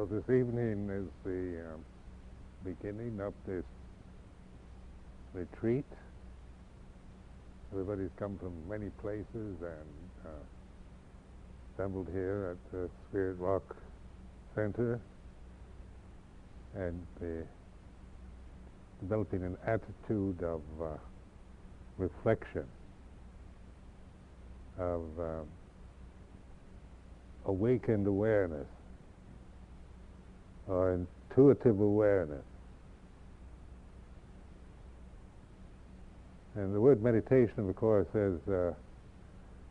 So this evening is the um, beginning of this retreat. Everybody's come from many places and uh, assembled here at the Spirit Rock Center and uh, developing an attitude of uh, reflection, of um, awakened awareness or intuitive awareness. And the word meditation, of course, is, uh,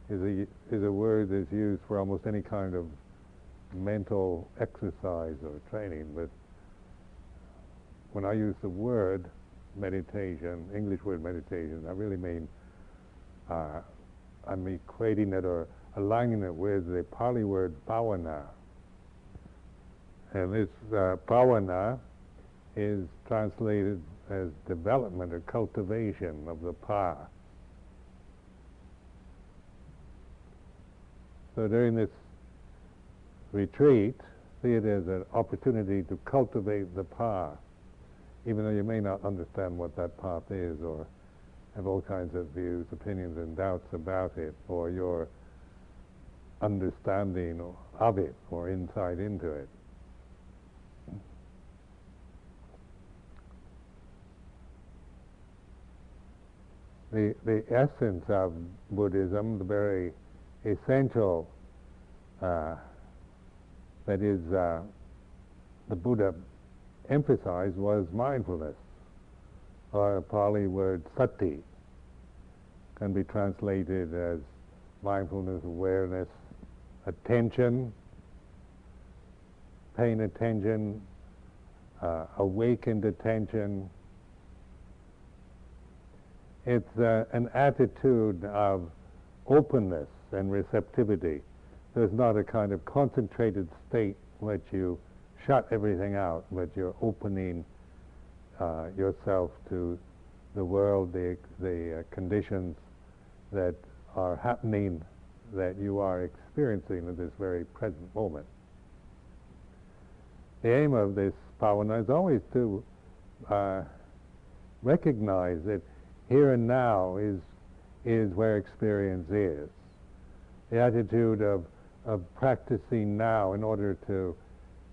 is, a, is a word that's used for almost any kind of mental exercise or training. But when I use the word meditation, English word meditation, I really mean uh, I'm equating it or aligning it with the Pali word bhavana. And this uh, bhavana is translated as development or cultivation of the pa. So during this retreat, see it as an opportunity to cultivate the path, even though you may not understand what that path is or have all kinds of views, opinions, and doubts about it, or your understanding of it or insight into it. The, the essence of Buddhism, the very essential, uh, that is, uh, the Buddha emphasized was mindfulness, or a Pali word sati, can be translated as mindfulness, awareness, attention, paying attention, uh, awakened attention. It's uh, an attitude of openness and receptivity. There's not a kind of concentrated state which you shut everything out, but you're opening uh, yourself to the world, the, the uh, conditions that are happening that you are experiencing at this very present moment. The aim of this bhavana is always to uh, recognize that here and now is, is where experience is. The attitude of, of practicing now in order to,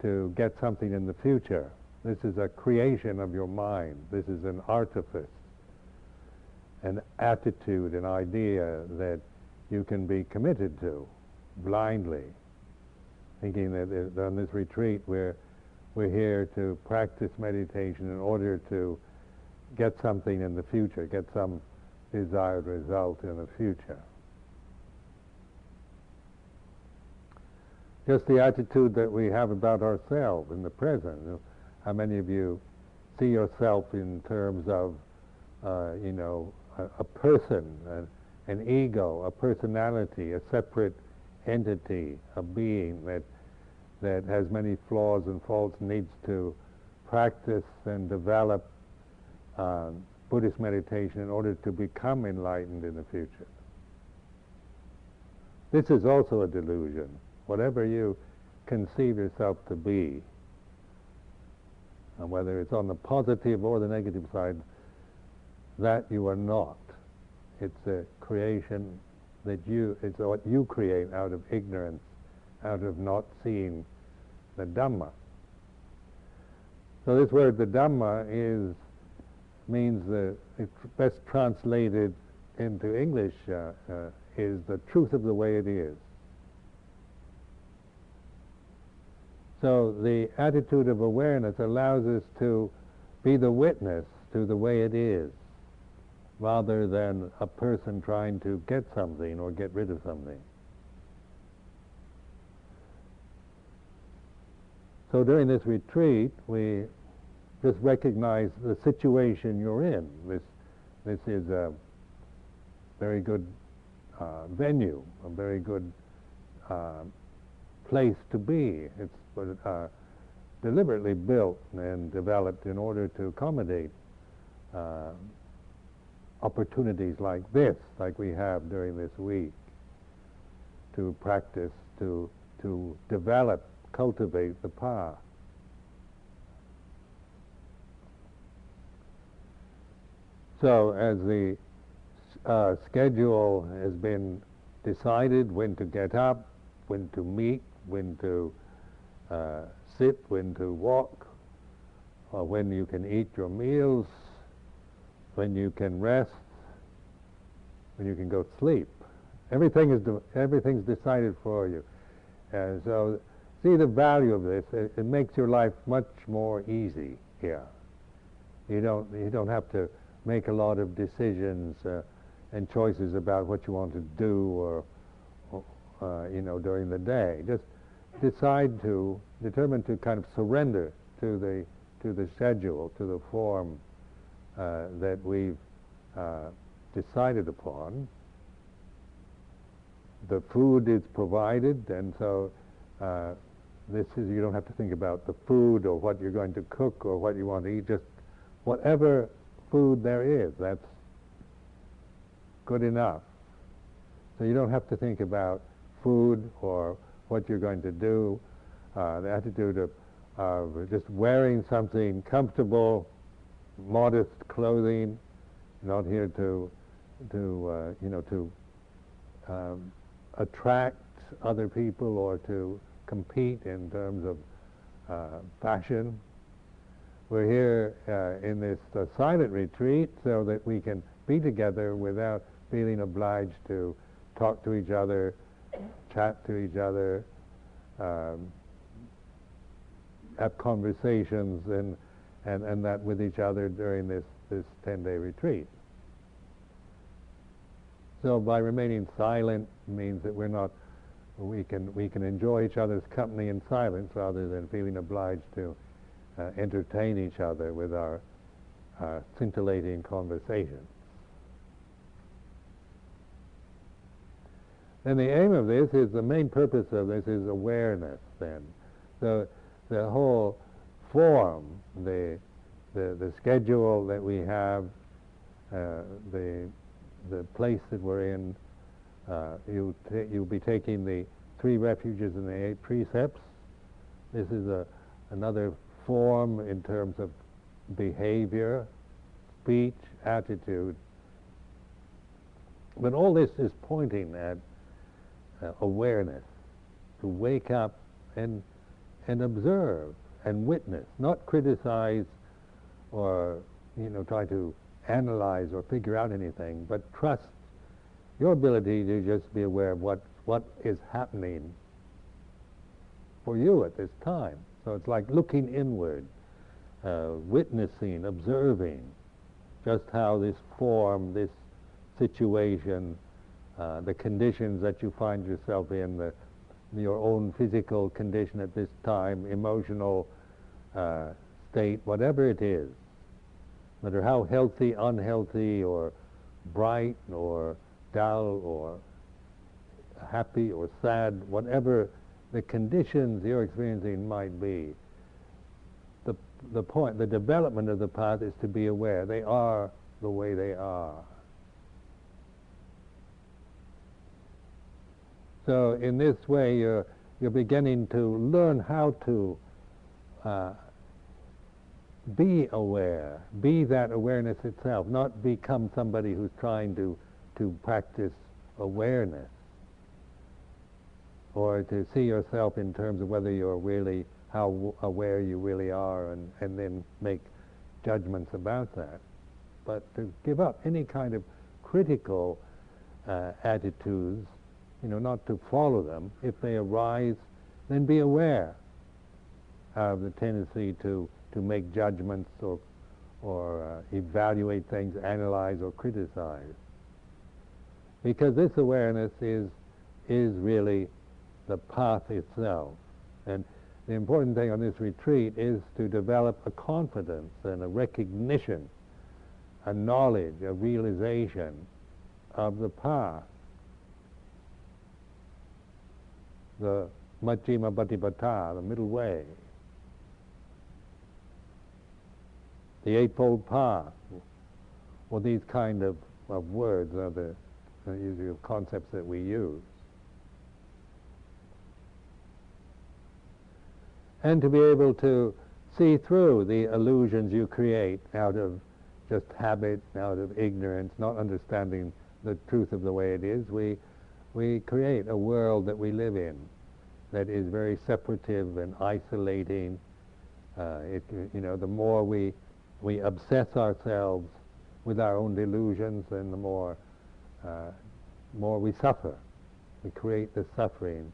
to get something in the future. This is a creation of your mind. This is an artifice, an attitude, an idea that you can be committed to blindly, thinking that on this retreat we're, we're here to practice meditation in order to get something in the future, get some desired result in the future. Just the attitude that we have about ourselves in the present. How many of you see yourself in terms of, uh, you know, a, a person, an ego, a personality, a separate entity, a being that that has many flaws and faults, needs to practice and develop uh, Buddhist meditation in order to become enlightened in the future. This is also a delusion. Whatever you conceive yourself to be, and whether it's on the positive or the negative side, that you are not. It's a creation that you, it's what you create out of ignorance, out of not seeing the Dhamma. So this word, the Dhamma, is means the it's best translated into English uh, uh, is the truth of the way it is. So the attitude of awareness allows us to be the witness to the way it is rather than a person trying to get something or get rid of something. So during this retreat, we just recognize the situation you're in. This, this is a very good uh, venue, a very good uh, place to be. It's uh, deliberately built and developed in order to accommodate uh, opportunities like this, like we have during this week, to practice, to, to develop, cultivate the path. So as the uh, schedule has been decided when to get up, when to meet, when to uh, sit, when to walk, or when you can eat your meals, when you can rest, when you can go to sleep. Everything is de- everything's decided for you. And so see the value of this. It, it, makes your life much more easy here. You don't you don't have to make a lot of decisions uh, and choices about what you want to do or, or uh, you know during the day. Just decide to determine to kind of surrender to the to the schedule, to the form uh, that we've uh, decided upon. The food is provided, and so uh, this is you don't have to think about the food or what you're going to cook or what you want to eat. Just whatever food there is, that's good enough. So you don't have to think about food or what you're going to do. Uh, the attitude of, of just wearing something comfortable, modest clothing, not here to, to uh, you know, to um, attract other people or to compete in terms of uh, fashion. We're here uh, in this uh, silent retreat so that we can be together without feeling obliged to talk to each other, chat to each other, um, have conversations and, and, and that with each other during this, this 10-day retreat. So by remaining silent means that we're not, we can, we can enjoy each other's company in silence rather than feeling obliged to uh, entertain each other with our uh, scintillating conversations. And the aim of this is, the main purpose of this is awareness then. So the whole form, the, the, the schedule that we have, uh, the, the place that we're in, uh, you you'll be taking the three refuges and the eight precepts. This is a, another form in terms of behavior, speech, attitude. But all this is pointing at uh, awareness, to wake up and, and observe and witness, not criticize or you know try to analyze or figure out anything, but trust your ability to just be aware of what, what is happening for you at this time. So it's like looking inward, uh, witnessing, observing just how this form, this situation, uh, the conditions that you find yourself in, the, your own physical condition at this time, emotional uh, state, whatever it is, no matter how healthy, unhealthy, or bright, or dull, or happy, or sad, whatever the conditions you're experiencing might be, the, the point, the development of the path is to be aware. They are the way they are. So in this way, you're, you're beginning to learn how to uh, be aware, be that awareness itself, not become somebody who's trying to, to practice awareness or to see yourself in terms of whether you're really, how aware you really are and, and then make judgments about that. But to give up any kind of critical uh, attitudes you know, not to follow them. If they arise, then be aware of the tendency to, to make judgments or, or uh, evaluate things, analyze or criticize. Because this awareness is, is really the path itself. And the important thing on this retreat is to develop a confidence and a recognition, a knowledge, a realization of the path. the Majjhima the middle way, the Eightfold Path, or these kind of, of words are the, the concepts that we use. And to be able to see through the illusions you create out of just habit, out of ignorance, not understanding the truth of the way it is, we, we create a world that we live in that is very separative and isolating. Uh, it, you know, the more we, we obsess ourselves with our own delusions, then the more, uh, more we suffer. We create the suffering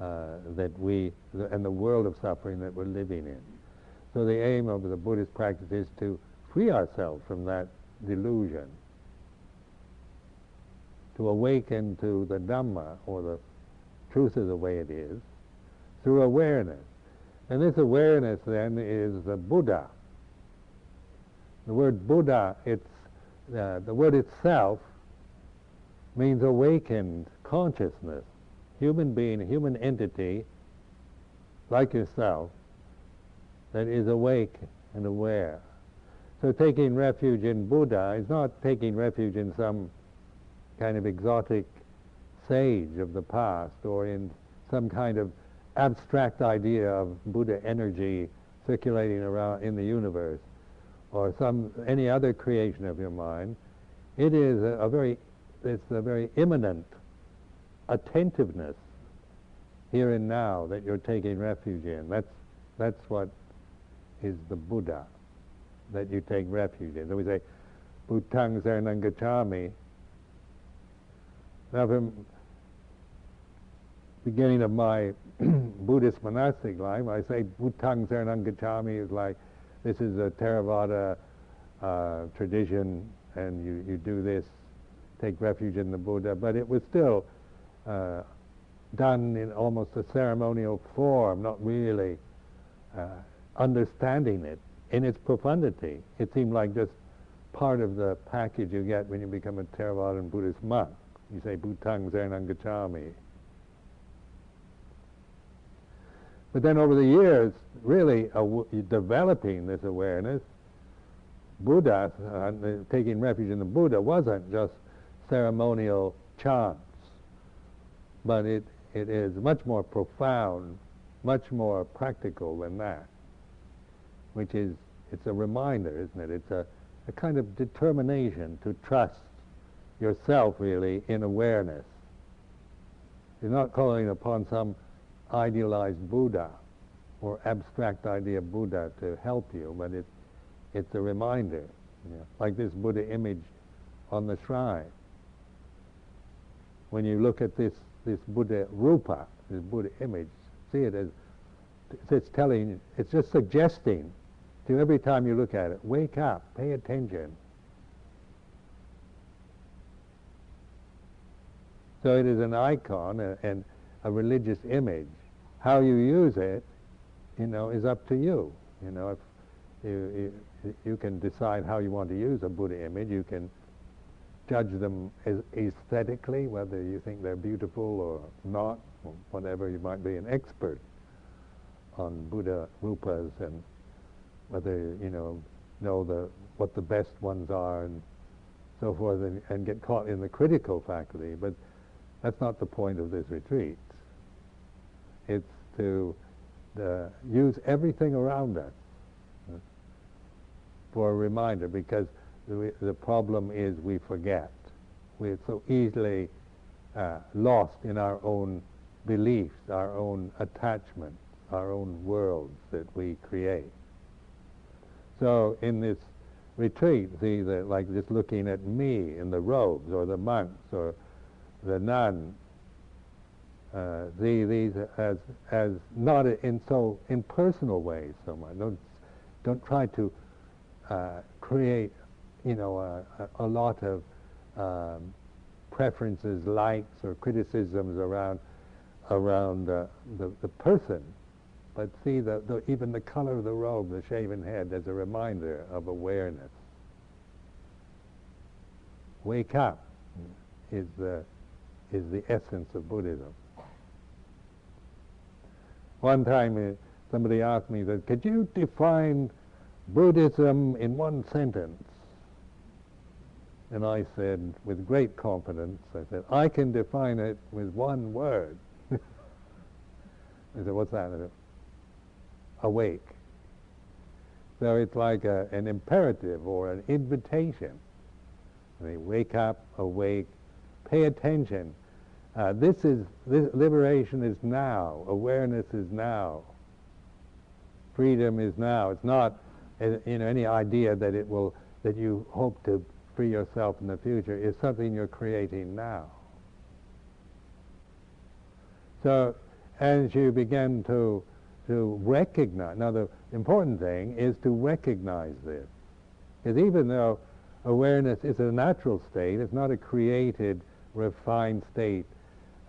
uh, that we, and the world of suffering that we're living in. So the aim of the Buddhist practice is to free ourselves from that delusion, to awaken to the Dhamma, or the truth of the way it is, through awareness. And this awareness then is the Buddha. The word Buddha, it's, uh, the word itself means awakened consciousness. Human being, human entity, like yourself, that is awake and aware. So taking refuge in Buddha is not taking refuge in some kind of exotic sage of the past or in some kind of abstract idea of Buddha energy circulating around in the universe or some any other creation of your mind. It is a, a very it's a very immanent attentiveness here and now that you're taking refuge in. That's that's what is the Buddha that you take refuge in. So we say, Buddhang Saranang Gacchami. Now from beginning of my Buddhist monastic life, I say Buddhang Saranang Gacchami is like, this is a Theravada uh, tradition, and you, you do this, take refuge in the Buddha, but it was still uh, done in almost a ceremonial form, not really uh, understanding it in its profundity. It seemed like just part of the package you get when you become a Theravadan Buddhist monk. You say, Buddhang Saranang Gacchami. But then over the years, really developing this awareness, Buddha, uh, taking refuge in the Buddha, wasn't just ceremonial chants, but it, it is much more profound, much more practical than that which is, it's a reminder, isn't it? It's a, a kind of determination to trust yourself really in awareness. You're not calling upon some idealized Buddha or abstract idea of Buddha to help you, but it's, it's a reminder, know, like this Buddha image on the shrine. When you look at this, this Buddha rupa, this Buddha image, see it as it's telling, it's just suggesting to every time you look at it, wake up, pay attention. So it is an icon and a religious image. How you use it, you know, is up to you. You know, if you, you, you can decide how you want to use a Buddha image. You can judge them aesthetically, whether you think they're beautiful or not, or whatever. You might be an expert on Buddha rupas and whether you know know the what the best ones are and so forth, and, and get caught in the critical faculty. But that's not the point of this retreat. It's to uh, use everything around us for a reminder, because the, the, problem is we forget. We're so easily uh, lost in our own beliefs, our own attachments, our own worlds that we create. So in this retreat, see, the, like just looking at me in the robes or the monks or the nun, uh, see these as as not in so impersonal ways so much. Don't don't try to uh, create, you know, a, a lot of um, preferences, likes, or criticisms around around uh, the the person but see the, the, even the color of the robe, the shaven head, as a reminder of awareness. Wake up is the, is the essence of Buddhism. One time uh, somebody asked me that, could you define Buddhism in one sentence? And I said, with great confidence, I said, I can define it with one word. I said, what's that? awake. So it's like a, an imperative or an invitation. They wake up, awake, pay attention. Uh, this is this liberation is now. Awareness is now. Freedom is now. It's not uh, you know any idea that it will that you hope to free yourself in the future. is something you're creating now. So as you begin to to recognize now the important thing is to recognize this. Because even though awareness is a natural state, it's not a created, refined state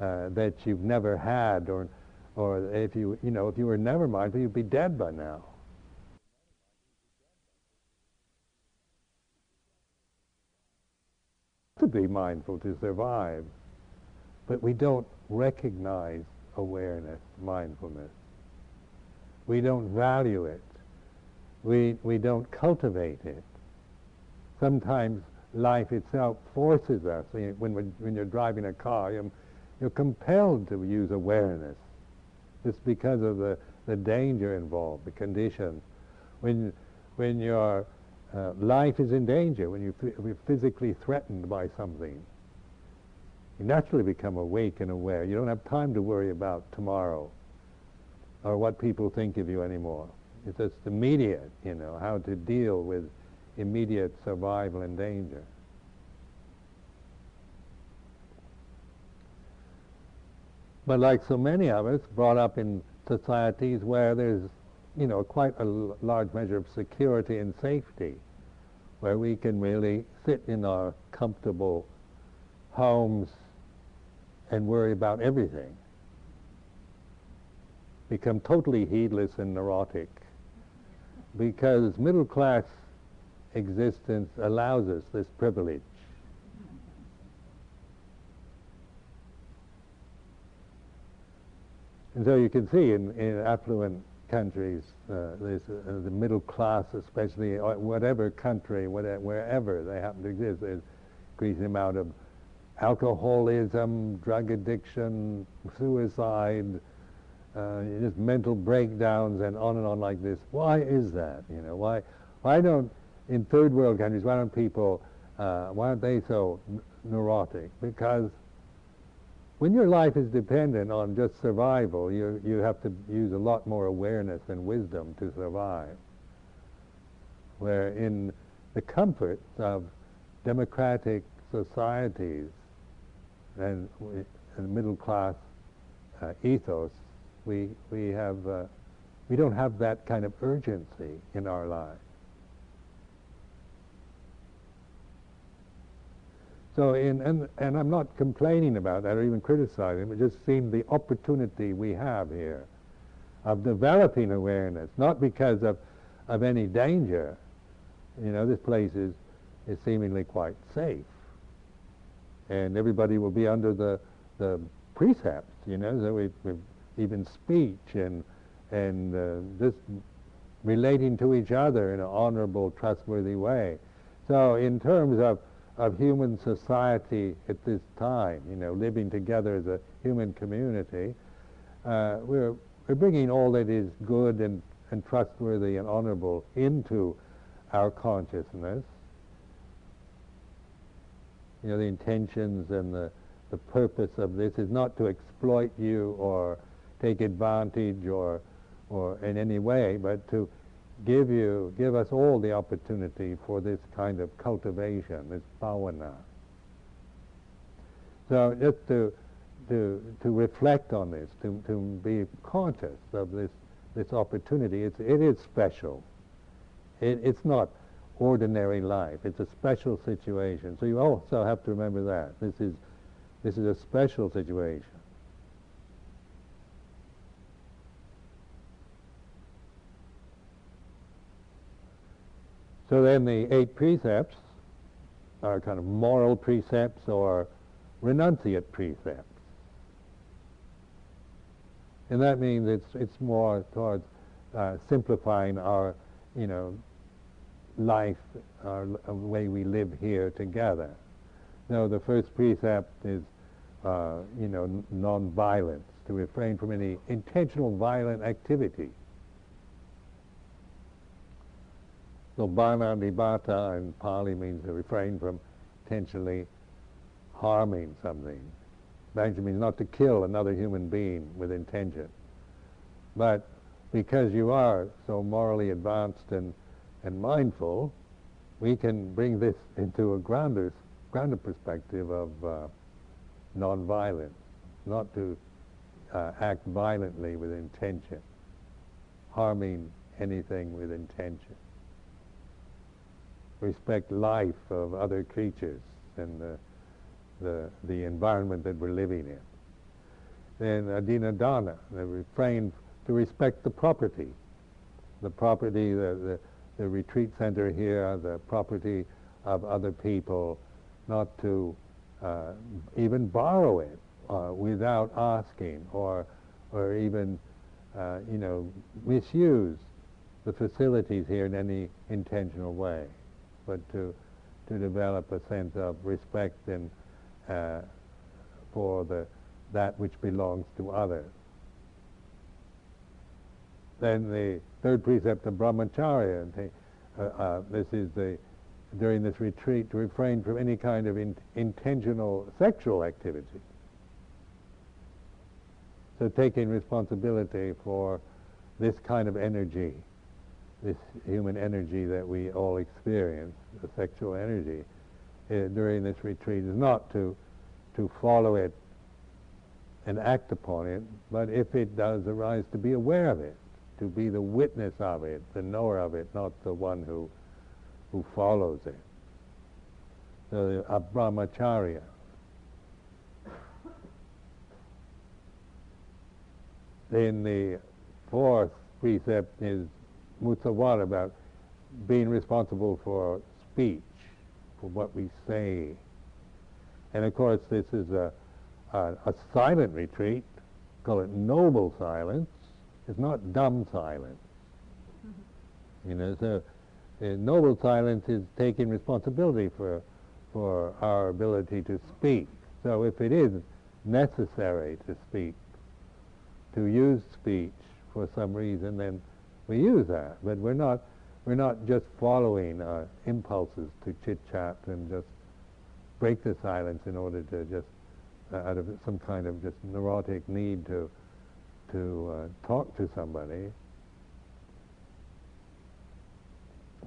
uh, that you've never had, or, or if you, you know, if you were never mindful, you'd be dead by now. To be mindful to survive, but we don't recognize awareness, mindfulness. We don't value it. We, we don't cultivate it. Sometimes life itself forces us. When, when you're driving a car, you're, you're compelled to use awareness. It's because of the, the danger involved, the conditions. When, when your uh, life is in danger, when you are physically threatened by something, you naturally become awake and aware. You don't have time to worry about tomorrow or what people think of you anymore. It's just immediate, you know, how to deal with immediate survival and danger. But like so many of us, brought up in societies where there's, you know, quite a large measure of security and safety, where we can really sit in our comfortable homes and worry about everything become totally heedless and neurotic because middle class existence allows us this privilege. And so you can see in, in affluent countries, uh, uh, the middle class, especially uh, whatever country, whatever, wherever they happen to exist, there's increasing amount of alcoholism, drug addiction, suicide, uh, just mental breakdowns and on and on like this. Why is that? You know, why, why don't, in third world countries, why don't people, uh, why aren't they so neurotic? Because when your life is dependent on just survival, you, you have to use a lot more awareness and wisdom to survive. Where in the comforts of democratic societies and, middle class uh, ethos, we, we, have, uh, we don't have that kind of urgency in our lives. So, in, and, and I'm not complaining about that or even criticizing, it just seeing the opportunity we have here of developing awareness, not because of, of any danger. You know, this place is, is seemingly quite safe. And everybody will be under the, the precepts, you know, so we, we've even speech and, and uh, just relating to each other in an honorable, trustworthy way. So in terms of, of human society at this time, you know, living together as a human community, uh, we're, we're bringing all that is good and, and trustworthy and honorable into our consciousness. You know, the intentions and the, the purpose of this is not to exploit you or take advantage or, or in any way, but to give you, give us all the opportunity for this kind of cultivation, this bhavana. So just to, to, to reflect on this, to, to be conscious of this, this opportunity, it's, it is special. It, it's not ordinary life. It's a special situation. So you also have to remember that. This is, this is a special situation. So then the eight precepts are kind of moral precepts or renunciate precepts. And that means it's, it's more towards uh, simplifying our, you know, life, our uh, way we live here together. No, the first precept is, uh, you know, non-violence, to refrain from any intentional violent activity. So panatipata in Pali means to refrain from intentionally harming something. Actually means not to kill another human being with intention. But because you are so morally advanced and, and mindful, we can bring this into a grounder, grounder perspective of uh, non-violence, not to uh, act violently with intention, harming anything with intention. Respect life of other creatures and the, the, the environment that we're living in. Then adinnadana, the refrain to respect the property, the property, the, the, the retreat center here, the property of other people, not to uh, even borrow it uh, without asking or, or even, uh, you know, misuse the facilities here in any intentional way, but to, to develop a sense of respect and, uh, for the, that which belongs to others. Then the third precept of brahmacharya, uh, uh, this is the, during this retreat, to refrain from any kind of in, intentional sexual activity. So taking responsibility for this kind of energy, this human energy that we all experience, the sexual energy, uh, during this retreat is not to, to follow it and act upon it, but if it does arise, to be aware of it to be the witness of it, the knower of it, not the one who, who follows it. So the Brahmacharya. Then the fourth precept is Musavada, about being responsible for speech, for what we say. And of course, this is a, a, a silent retreat, call it noble silence, it's not dumb silence. You know, so uh, noble silence is taking responsibility for, for our ability to speak. So if it is necessary to speak, to use speech for some reason, then we use that. But we're not, we're not just following our impulses to chit-chat and just break the silence in order to just, uh, out of some kind of just neurotic need to to uh, talk to somebody.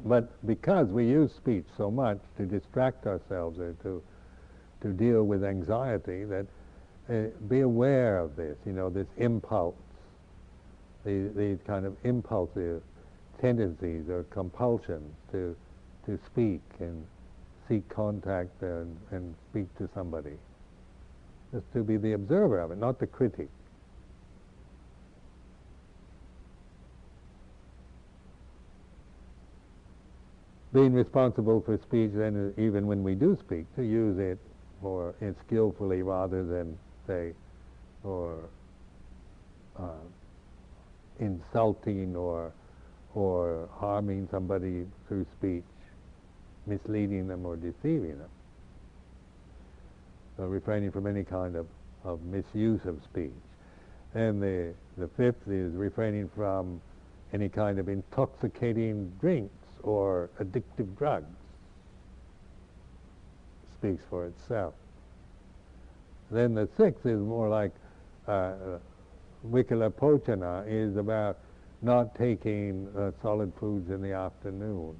But because we use speech so much to distract ourselves or to, to deal with anxiety, that uh, be aware of this, you know, this impulse, these, kind of impulsive tendencies or compulsions to, to speak and seek contact and, and speak to somebody. Just to be the observer of it, not the critic. being responsible for speech, then even when we do speak, to use it more and skillfully rather than say, or uh, insulting or or harming somebody through speech, misleading them or deceiving them. So refraining from any kind of, of misuse of speech. And the, the fifth is refraining from any kind of intoxicating drinks or addictive drugs speaks for itself. Then the sixth is more like uh, Vikala Bhojana is about not taking uh, solid foods in the afternoon.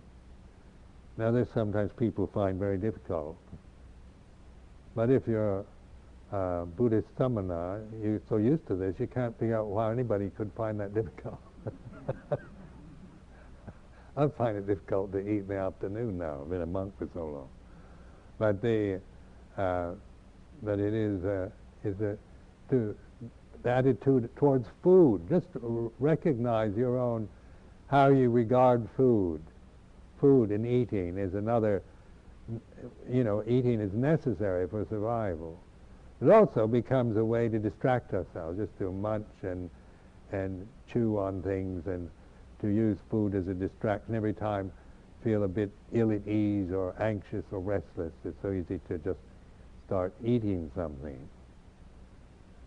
Now this sometimes people find very difficult. But if you're a uh, Buddhist samana, you're so used to this, you can't figure out why anybody could find that difficult. I find it difficult to eat in the afternoon now. I've been a monk for so long. But the, uh, but it is, uh, is a, to, attitude towards food. Just recognize your own, how you regard food. Food and eating is another, you know, eating is necessary for survival. It also becomes a way to distract ourselves, just to munch and, and chew on things and to use food as a distraction every time feel a bit ill at ease or anxious or restless. It's so easy to just start eating something.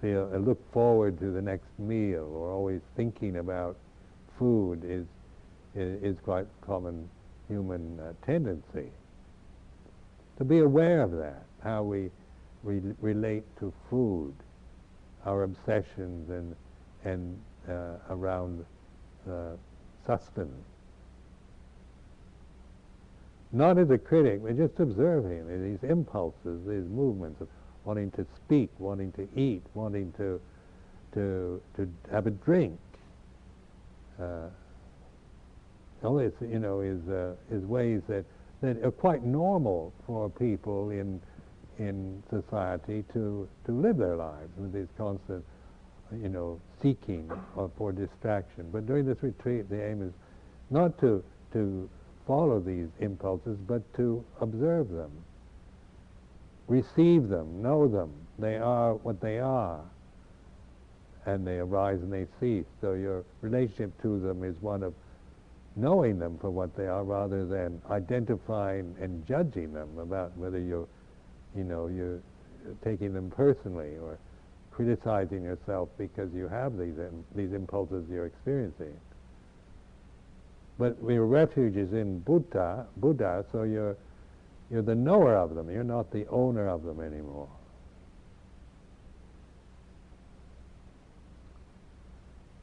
Feel uh, look forward to the next meal or always thinking about food is is, is quite common human uh, tendency. To be aware of that, how we re- relate to food, our obsessions and, and uh, around uh, sustenance. Not as a critic, but just observing these impulses, these movements of wanting to speak, wanting to eat, wanting to, to, to have a drink. Uh, all this, you know, is, uh, is ways that, that are quite normal for people in, in society to, to live their lives with this constant, you know, seeking for distraction. But during this retreat, the aim is not to, to follow these impulses, but to observe them, receive them, know them. They are what they are, and they arise and they cease. So your relationship to them is one of knowing them for what they are rather than identifying and judging them about whether you're, you know, you're taking them personally or criticizing yourself because you have these, these impulses you're experiencing. But your refuge is in Buddha, Buddha, so you're, you're the knower of them. You're not the owner of them anymore.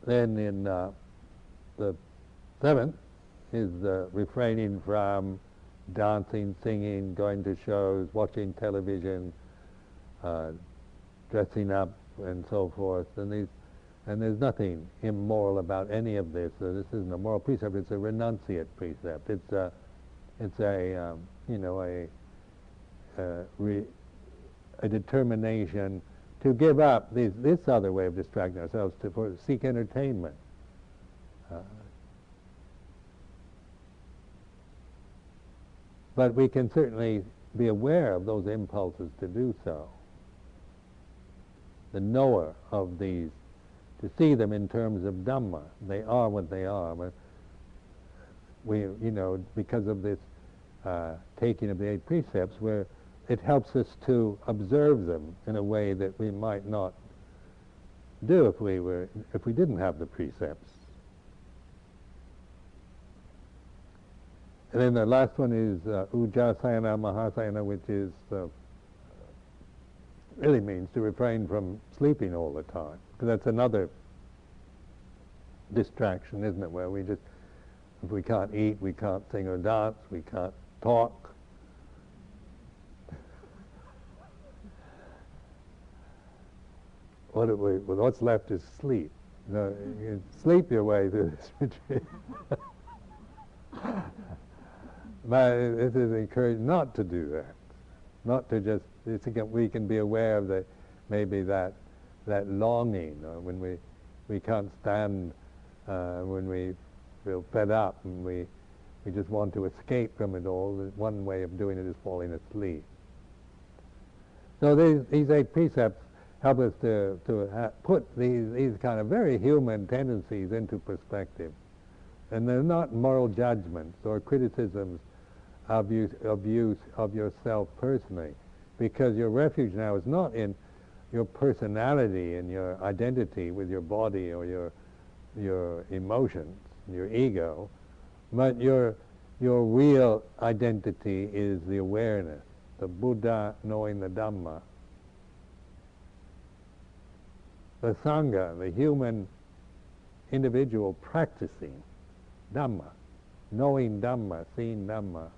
Then in uh, the seventh is uh, refraining from dancing, singing, going to shows, watching television, uh, dressing up, and so forth. And these and there's nothing immoral about any of this. So this isn't a moral precept. It's a renunciate precept. It's a, it's a, um, you know, a, a, re, a, determination to give up these, this other way of distracting ourselves to for, seek entertainment. Uh, but we can certainly be aware of those impulses to do so. The knower of these to see them in terms of Dhamma. They are what they are. We, you know, because of this uh, taking of the eight precepts, where it helps us to observe them in a way that we might not do if we were if we didn't have the precepts. And then the last one is uh, Mahasayana, which is uh, really means to refrain from sleeping all the time. Because that's another distraction, isn't it? Where we just, if we can't eat, we can't sing or dance, we can't talk. What we, well, what's left is sleep. No, you sleep your way through this retreat. but it is encouraged not to do that, not to just. We can be aware of the maybe that that longing, or when we, we can't stand, uh, when we feel fed up and we, we just want to escape from it all, one way of doing it is falling asleep. So these, these eight precepts help us to, to ha- put these, these kind of very human tendencies into perspective. And they're not moral judgments or criticisms of use, of use of yourself personally, because your refuge now is not in your personality and your identity with your body or your your emotions, your ego, but your your real identity is the awareness, the Buddha knowing the Dhamma. The Sangha, the human individual practicing Dhamma, knowing Dhamma, seeing Dhamma,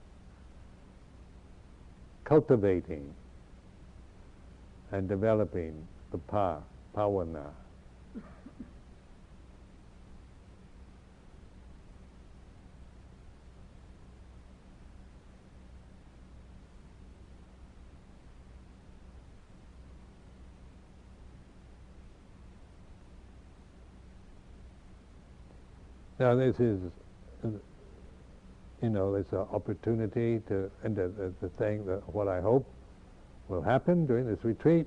cultivating and developing the path, bhavana. Now this is, you know, it's an opportunity to, and the, the, the thing that what I hope will happen during this retreat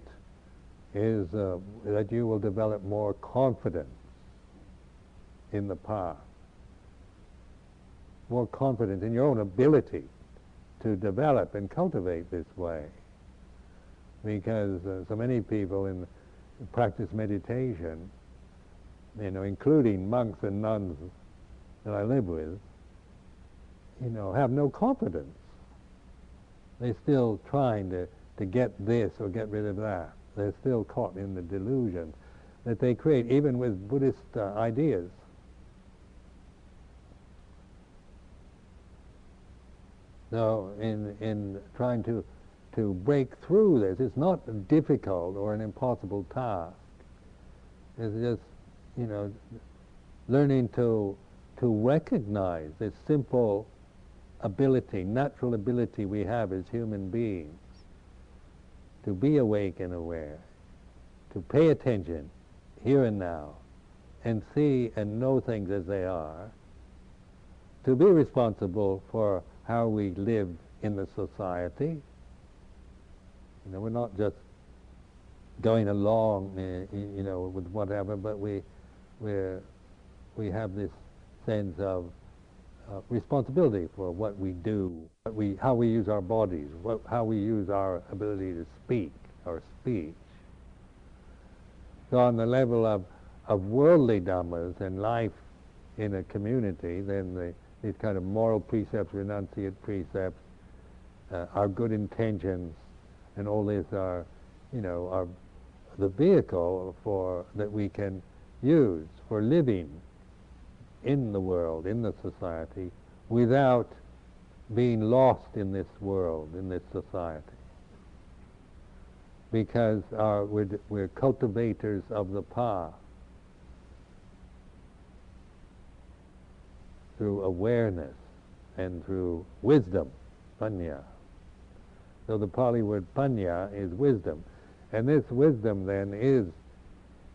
is uh, that you will develop more confidence in the path, more confidence in your own ability to develop and cultivate this way. Because uh, so many people in practice meditation, you know, including monks and nuns that I live with, you know, have no confidence. They're still trying to, to get this or get rid of that. They're still caught in the delusion that they create, even with Buddhist uh, ideas. So, in, in trying to, to break through this, it's not difficult or an impossible task. It's just, you know, learning to, to recognize this simple ability, natural ability we have as human beings to be awake and aware, to pay attention here and now, and see and know things as they are, to be responsible for how we live in the society. You know, we're not just going along, uh, you know, with whatever, but we we we have this sense of uh, responsibility for what we do, what we, how we use our bodies, what, how we use our ability to speak, our speech. So on the level of, of worldly dhammas and life in a community, then the, these kind of moral precepts, renunciate precepts, uh, our good intentions, and all this are, you know, are the vehicle for that we can use for living in the world, in the society, without being lost in this world, in this society. Because our, we're, we're cultivators of the path through awareness and through wisdom, panya. So the Pali word panya is wisdom. And this wisdom then is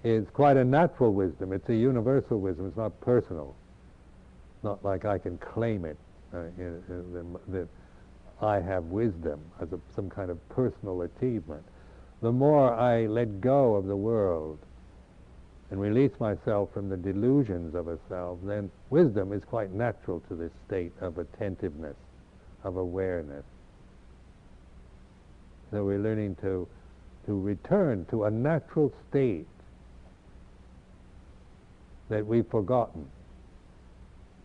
is quite a natural wisdom. It's a universal wisdom. It's not personal. Not like I can claim it uh, in, in, that I have wisdom as a, some kind of personal achievement. The more I let go of the world and release myself from the delusions of a self, then wisdom is quite natural to this state of attentiveness, of awareness. So we're learning to, to return to a natural state that we've forgotten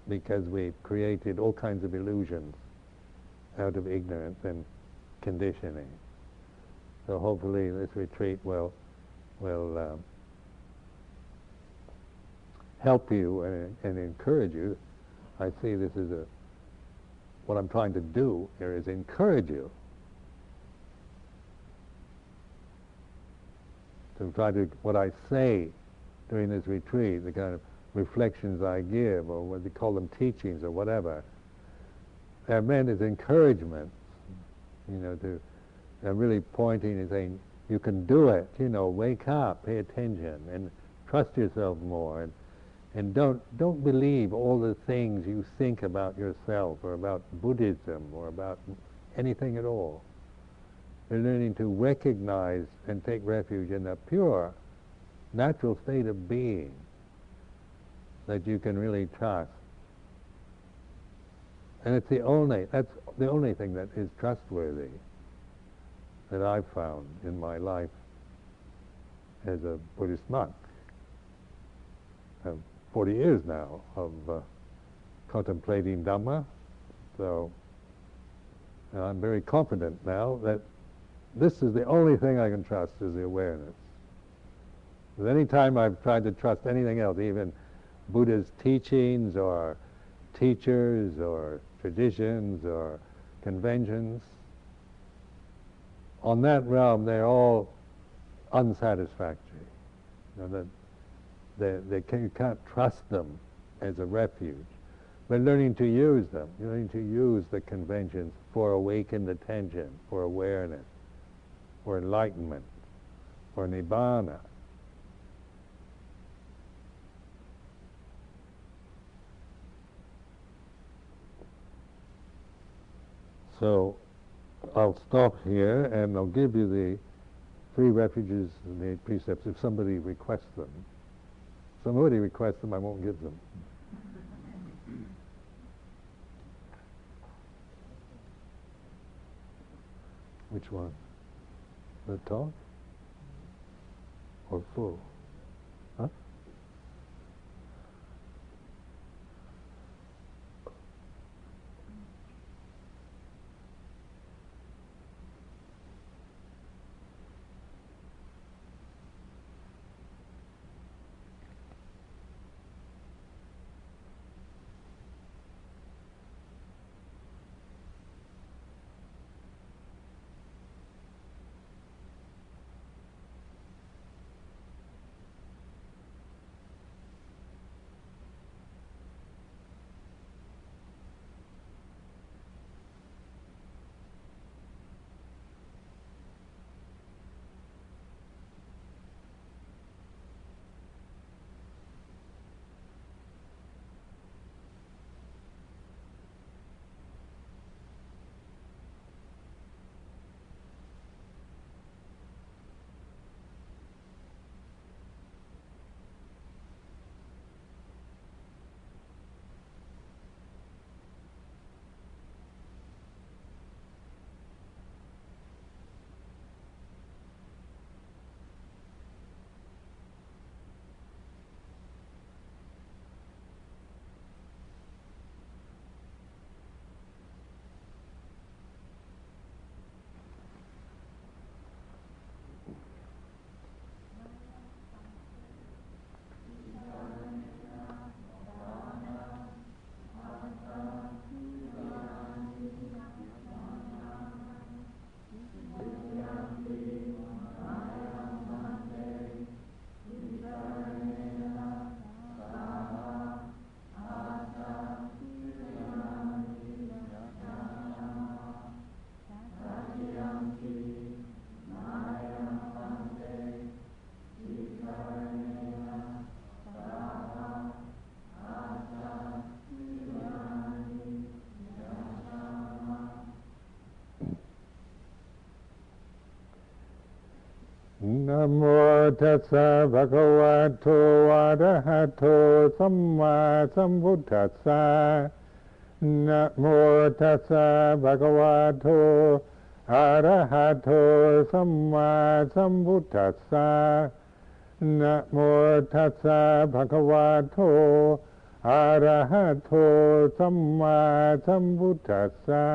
because we've created all kinds of illusions out of ignorance and conditioning. So hopefully this retreat will will um, help you and, and, encourage you. I see this is a what I'm trying to do here is encourage you to try to what I say during this retreat, the kind of reflections I give, or what they call them teachings, or whatever, they're meant as encouragement, you know, to they're really pointing and saying, you can do it, you know, wake up, pay attention, and trust yourself more, and, and don't, don't believe all the things you think about yourself, or about Buddhism, or about anything at all. They're learning to recognize and take refuge in the pure natural state of being that you can really trust. And it's the only, that's the only thing that is trustworthy that I've found in my life as a Buddhist monk. I have 40 years now of uh, contemplating Dhamma, so I'm very confident now that this is the only thing I can trust is the awareness. Any time I've tried to trust anything else, even Buddha's teachings or teachers or traditions or conventions, on that realm they're all unsatisfactory. You know, they, they can, you can't trust them as a refuge. But learning to use them, learning to use the conventions for awakened attention, for awareness, for enlightenment, for nibbana, So I'll stop here and I'll give you the three refuges and the precepts if somebody requests them. If somebody requests them, I won't give them. Which one? The talk? Or full? โมตัสสะภะคะวะโตอะระหะโตสัมมาสัมพุทธัสสะนะโมตัสสะภะคะวะโตอะระหะโตสัมมาสัมพุทธัสสะนะโมตัสสะภะคะวะโตอะระหะโตสัมมาสัมพุทธัสสะ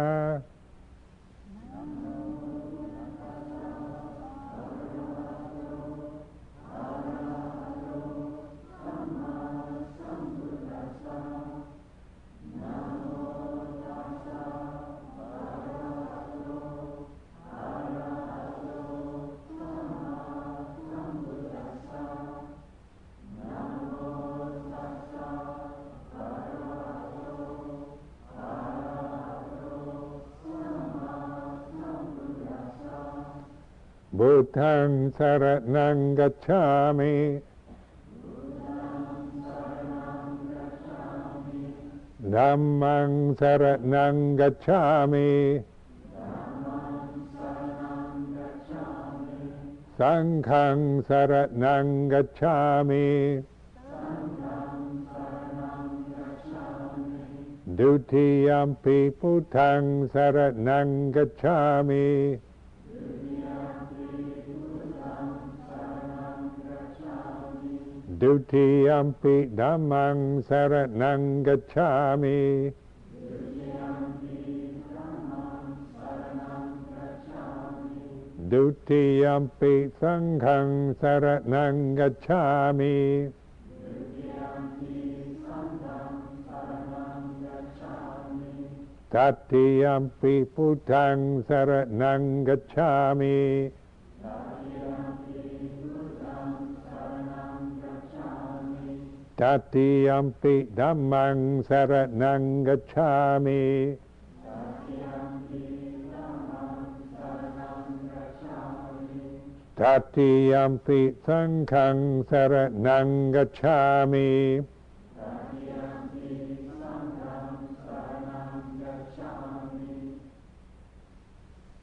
Buddhang Saranang Gacchami Dhammang Saranang Gacchami Sanghang Saranang Gacchami Dutiyampi Buddhang Saranang Gacchami จฉามิธัมมังสารนังกัจฉามิดุติอัมปิสังฆังสารนังกัจฉามิดุติยมปิพุทธังสารนังกัจฉามิ gacchami. Tatiyampi dhammang saranang gacchami. Tatiyampi sanghang saranang gacchami.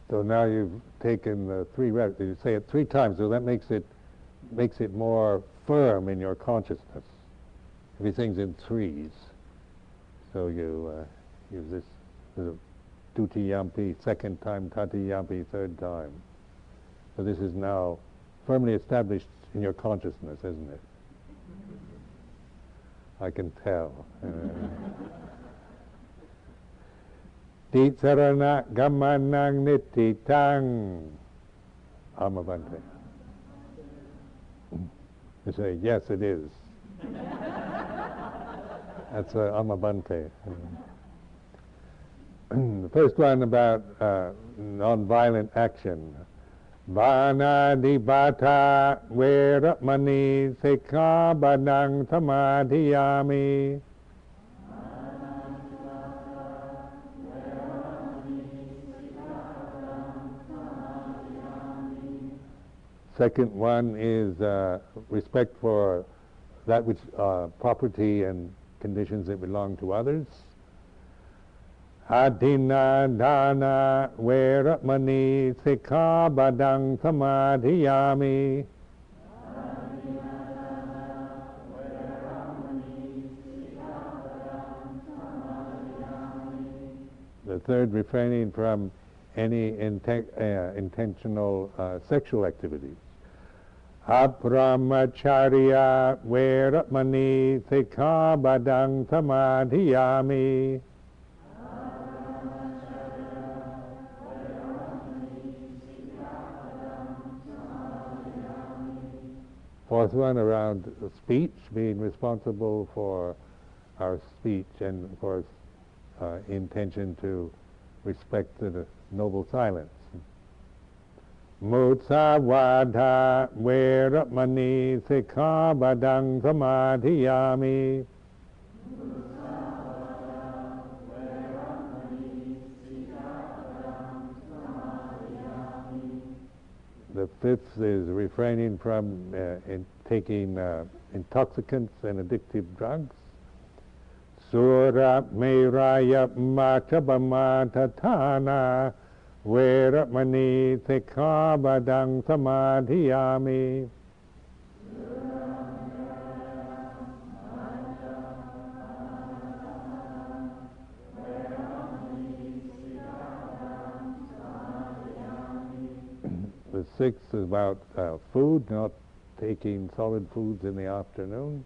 So now you've taken the three reps. You say it three times, so that makes it makes it more firm in your consciousness. Everything's in threes. So you uh, use this, this Dutiyampi second time, Tatiyampi third time. So this is now firmly established in your consciousness, isn't it? I can tell. Titsarana gamanang nititang Amavante. You say, yes, it is. That's uh, Amabante. the first one about uh, non-violent action. Sikha badang samadhiyami. Second one is uh, respect for that which uh, property and conditions that belong to others. Adinnadana veramani sikha badang samadhiyami. The third refraining from any uh, intentional uh, sexual activities. Abrahmacariya veramani sikha badang samadhiyami. Fourth one around speech, being responsible for our speech and of course uh, intention to respect the noble silence. Musavada veramani sikha badang samadhiyami. The fifth is refraining from uh, in taking uh, intoxicants and addictive drugs. Sura meraya machabama tatana เวรมณีสิกขาบดังสมาธิยามี The sixth is about uh, food, not taking solid foods in the afternoon.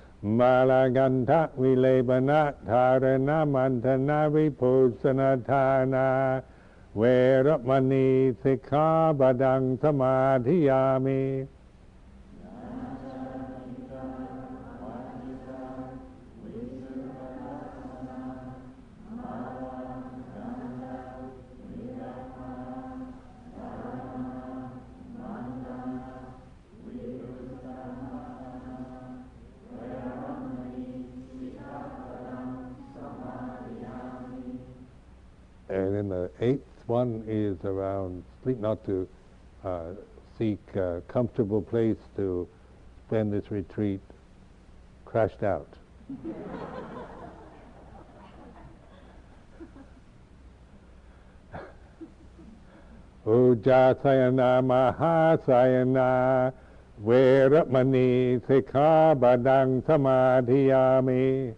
มาลากันทะวิเลปนะทารณมันธนาวิภูสนาทานา เวรมณีสิกขาบดังสมาธิยามี then the eighth one is around sleep, not to uh, seek a comfortable place to spend this retreat crashed out. Uja Sayana Maha Sayana Veramani Sikha Badang Samadhiyami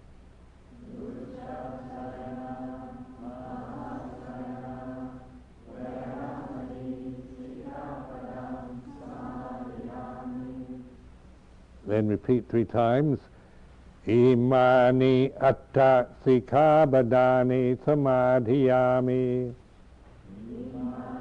Then repeat three times. Imani atta sikabadani samadhiyami. Imani.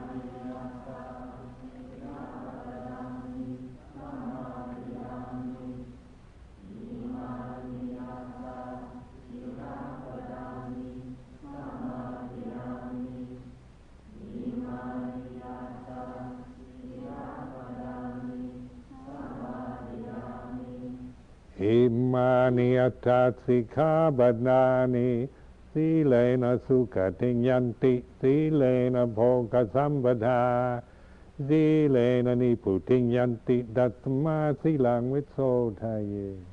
นิอัตสิกขาบดานิสีเลนะสุขติยันติสีเลนะโภคสัมปทาสีเลนะนิพุติยันติดัตมาสีลังวิโสทายเย